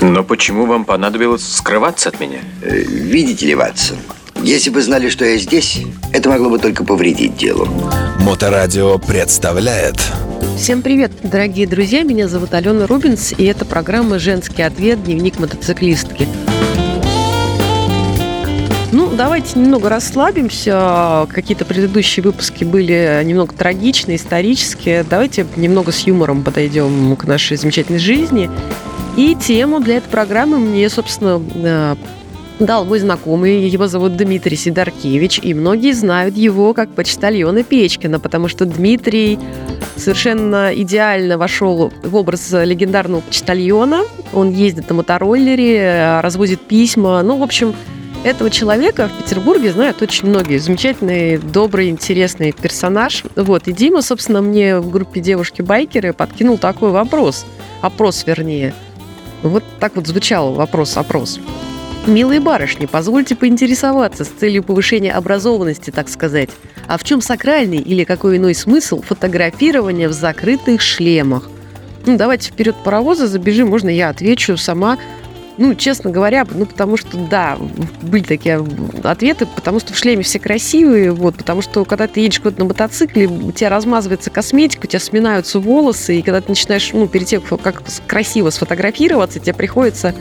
Но почему вам понадобилось скрываться от меня? Э, видите ли, Ватсон, если бы знали, что я здесь, это могло бы только повредить делу. Моторадио представляет Всем привет, дорогие друзья! Меня зовут Алена Рубинс, и это программа «Женский ответ. Дневник мотоциклистки». Ну, давайте немного расслабимся. Какие-то предыдущие выпуски были немного трагичные, исторические. Давайте немного с юмором подойдем к нашей замечательной жизни. И тему для этой программы мне, собственно, э, дал мой знакомый. Его зовут Дмитрий Сидоркевич. И многие знают его как почтальона Печкина, потому что Дмитрий совершенно идеально вошел в образ легендарного почтальона. Он ездит на мотороллере, развозит письма. Ну, в общем, этого человека в Петербурге знают очень многие. Замечательный, добрый, интересный персонаж. Вот. И Дима, собственно, мне в группе девушки-байкеры подкинул такой вопрос. Опрос, вернее. Вот так вот звучал вопрос-опрос. Милые барышни, позвольте поинтересоваться с целью повышения образованности, так сказать. А в чем сакральный или какой иной смысл фотографирования в закрытых шлемах? Ну, давайте вперед паровоза забежим, можно я отвечу сама. Ну, честно говоря, ну, потому что, да, были такие ответы, потому что в шлеме все красивые, вот, потому что, когда ты едешь куда-то на мотоцикле, у тебя размазывается косметика, у тебя сминаются волосы, и когда ты начинаешь, ну, перед тем, как красиво сфотографироваться, тебе приходится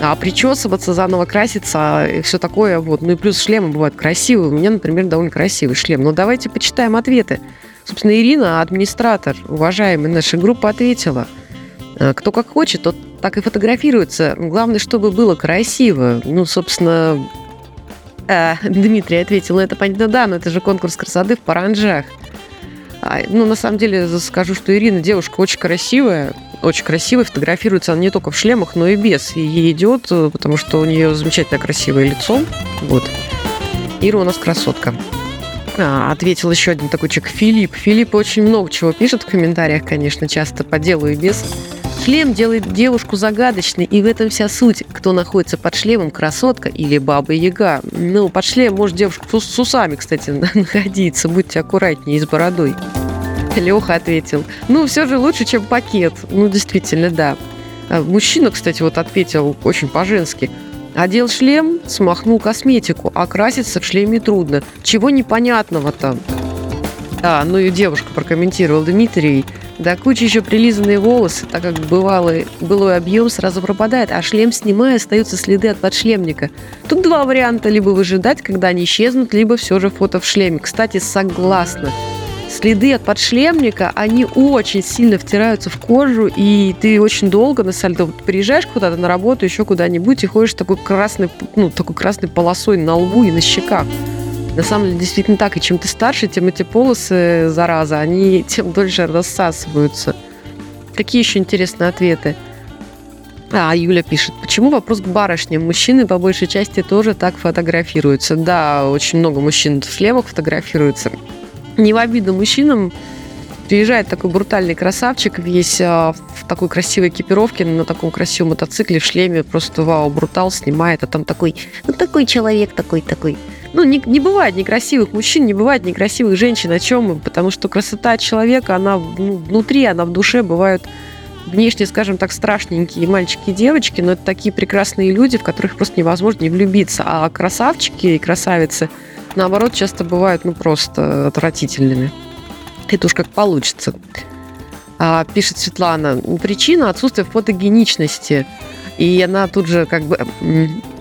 а причесываться, заново краситься и все такое. Вот. Ну и плюс шлемы бывают красивые. У меня, например, довольно красивый шлем. Но давайте почитаем ответы. Собственно, Ирина, администратор, уважаемая наша группа, ответила. «Э, кто как хочет, тот так и фотографируется. Главное, чтобы было красиво. Ну, собственно, э, Дмитрий ответил, ну это понятно, да, но это же конкурс красоты в Паранжах. А, ну, на самом деле, скажу, что Ирина девушка очень красивая, очень красивая, фотографируется она не только в шлемах, но и без. И ей идет, э, потому что у нее замечательно красивое лицо. Вот. Ира у нас красотка. А, ответил еще один такой человек, Филипп. Филипп очень много чего пишет в комментариях, конечно, часто по делу и без. Шлем делает девушку загадочной, и в этом вся суть. Кто находится под шлемом, красотка или баба-яга. Ну, под шлем может девушка с усами, кстати, находиться. Будьте аккуратнее и с бородой. Леха ответил. Ну, все же лучше, чем пакет. Ну, действительно, да. А мужчина, кстати, вот ответил очень по-женски. Одел шлем, смахнул косметику, а краситься в шлеме трудно. Чего непонятного там? А, ну и девушка прокомментировал Дмитрий. Да куча еще прилизанные волосы, так как бывалый, былой объем сразу пропадает, а шлем снимая, остаются следы от подшлемника. Тут два варианта, либо выжидать, когда они исчезнут, либо все же фото в шлеме. Кстати, согласна. Следы от подшлемника, они очень сильно втираются в кожу, и ты очень долго на сальдо приезжаешь куда-то на работу, еще куда-нибудь, и ходишь такой красной, ну, такой красной полосой на лбу и на щеках. На самом деле, действительно так. И чем ты старше, тем эти полосы, зараза, они тем дольше рассасываются. Какие еще интересные ответы? А, Юля пишет, почему вопрос к барышням? Мужчины по большей части тоже так фотографируются. Да, очень много мужчин в шлемах фотографируются. Не в обиду мужчинам, приезжает такой брутальный красавчик весь а, в такой красивой экипировке, на таком красивом мотоцикле, в шлеме, просто вау, брутал, снимает, а там такой, ну такой человек, такой, такой ну, не, не бывает некрасивых мужчин, не бывает некрасивых женщин. О чем мы? Потому что красота человека, она ну, внутри, она в душе бывают внешне, скажем так, страшненькие мальчики и девочки, но это такие прекрасные люди, в которых просто невозможно не влюбиться. А красавчики и красавицы, наоборот, часто бывают ну просто отвратительными. Это уж как получится. А, пишет Светлана. Причина отсутствия фотогеничности. И она тут же как бы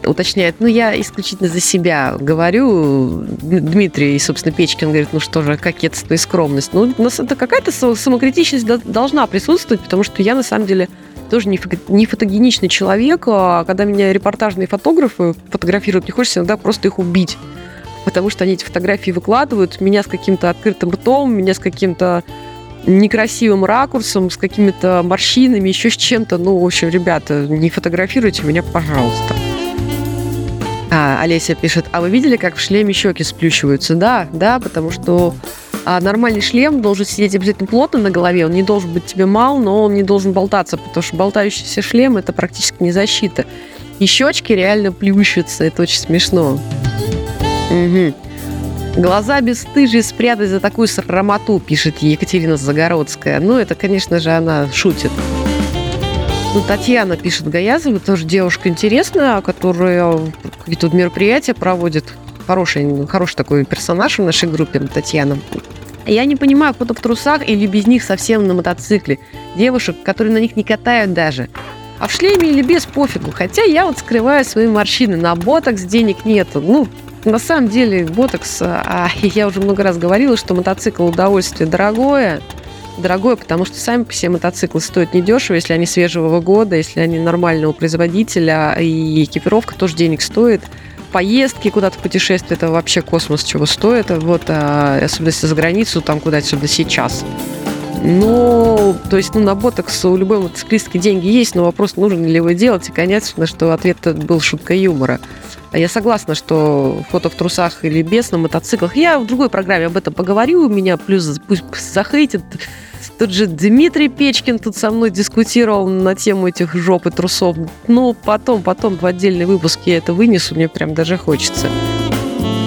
уточняет, ну, я исключительно за себя говорю. Дмитрий, собственно, Печкин говорит, ну что же, кокетство и скромность. Ну, у нас это какая-то самокритичность должна присутствовать, потому что я, на самом деле, тоже не, фотогеничный человек, а когда меня репортажные фотографы фотографируют, мне хочется иногда просто их убить. Потому что они эти фотографии выкладывают, меня с каким-то открытым ртом, меня с каким-то некрасивым ракурсом, с какими-то морщинами, еще с чем-то. Ну, в общем, ребята, не фотографируйте меня, пожалуйста. А, Олеся пишет, а вы видели, как в шлеме щеки сплющиваются? Да, да, потому что а нормальный шлем должен сидеть обязательно плотно на голове, он не должен быть тебе мал, но он не должен болтаться, потому что болтающийся шлем – это практически не защита. И щечки реально плющатся, это очень смешно. Угу. Глаза бесстыжие спрятать за такую срамоту, пишет Екатерина Загородская. Ну, это, конечно же, она шутит. Ну, Татьяна пишет Гаязова, тоже девушка интересная, которая какие-то мероприятия проводит. Хороший, хороший такой персонаж в нашей группе, Татьяна. Я не понимаю, кто-то в трусах или без них совсем на мотоцикле. Девушек, которые на них не катают даже. А в шлеме или без пофигу. Хотя я вот скрываю свои морщины. На ботокс денег нету. Ну, на самом деле, ботокс... А, я уже много раз говорила, что мотоцикл удовольствие дорогое. Дорогое, потому что сами все мотоциклы стоят недешево, если они свежего года, если они нормального производителя, и экипировка тоже денег стоит поездки куда-то в путешествие, это вообще космос чего стоит. Вот, а, особенно если за границу, там куда-то сюда сейчас. Ну, то есть, ну, на ботокс у любой мотоциклистки деньги есть, но вопрос, нужно ли его делать, и, конечно, что ответ был шутка юмора. Я согласна, что фото в трусах или без на мотоциклах. Я в другой программе об этом поговорю. Меня плюс пусть захейтят. Тут же Дмитрий Печкин тут со мной дискутировал на тему этих жоп и трусов. Ну, потом, потом в отдельный выпуск я это вынесу. Мне прям даже хочется.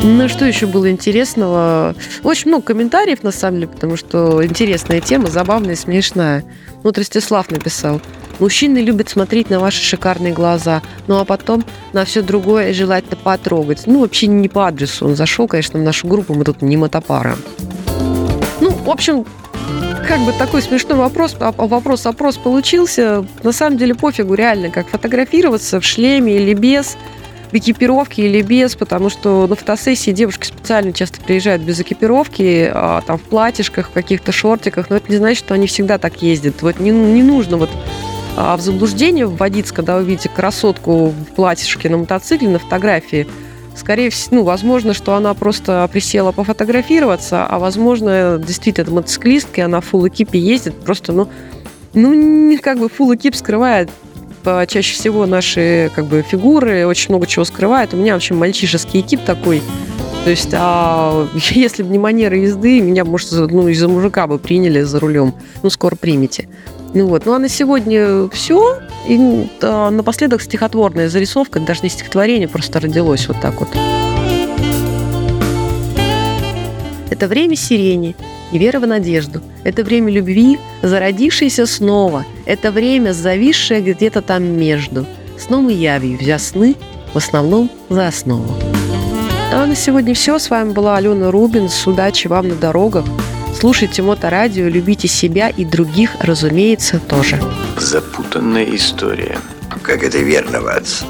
Ну, что еще было интересного? Очень много комментариев, на самом деле, потому что интересная тема, забавная и смешная. Вот Ростислав написал. Мужчины любят смотреть на ваши шикарные глаза, ну а потом на все другое желательно потрогать. Ну, вообще не по адресу. Он зашел, конечно, в нашу группу, мы тут не мотопара. Ну, в общем, как бы такой смешной вопрос, а, а вопрос-опрос получился. На самом деле пофигу реально, как фотографироваться в шлеме или без, экипировке или без, потому что на фотосессии девушки специально часто приезжают без экипировки, а, там в платьишках, в каких-то шортиках, но это не значит, что они всегда так ездят. Вот не, не нужно вот а в заблуждение вводиться, когда вы видите красотку в платьишке на мотоцикле на фотографии. Скорее всего, ну, возможно, что она просто присела пофотографироваться, а возможно, действительно, это мотоциклистка, и она в фул экипе ездит, просто, ну, ну, как бы фул экип скрывает чаще всего наши как бы фигуры, очень много чего скрывает. У меня вообще мальчишеский экип такой. То есть, а если бы не манера езды, меня, может, ну, из-за мужика бы приняли за рулем. Ну, скоро примете. Ну вот, ну а на сегодня все. И а, напоследок стихотворная зарисовка, даже не стихотворение, просто родилось вот так вот. Это время сирени и веры в надежду. Это время любви, зародившейся снова. Это время, зависшее где-то там между сном и явью, взяв сны в основном за основу. А на сегодня все. С вами была Алена Рубинс. Удачи вам на дорогах. Слушайте Моторадио, любите себя и других, разумеется, тоже. Запутанная история. Как это верно, Ватсон.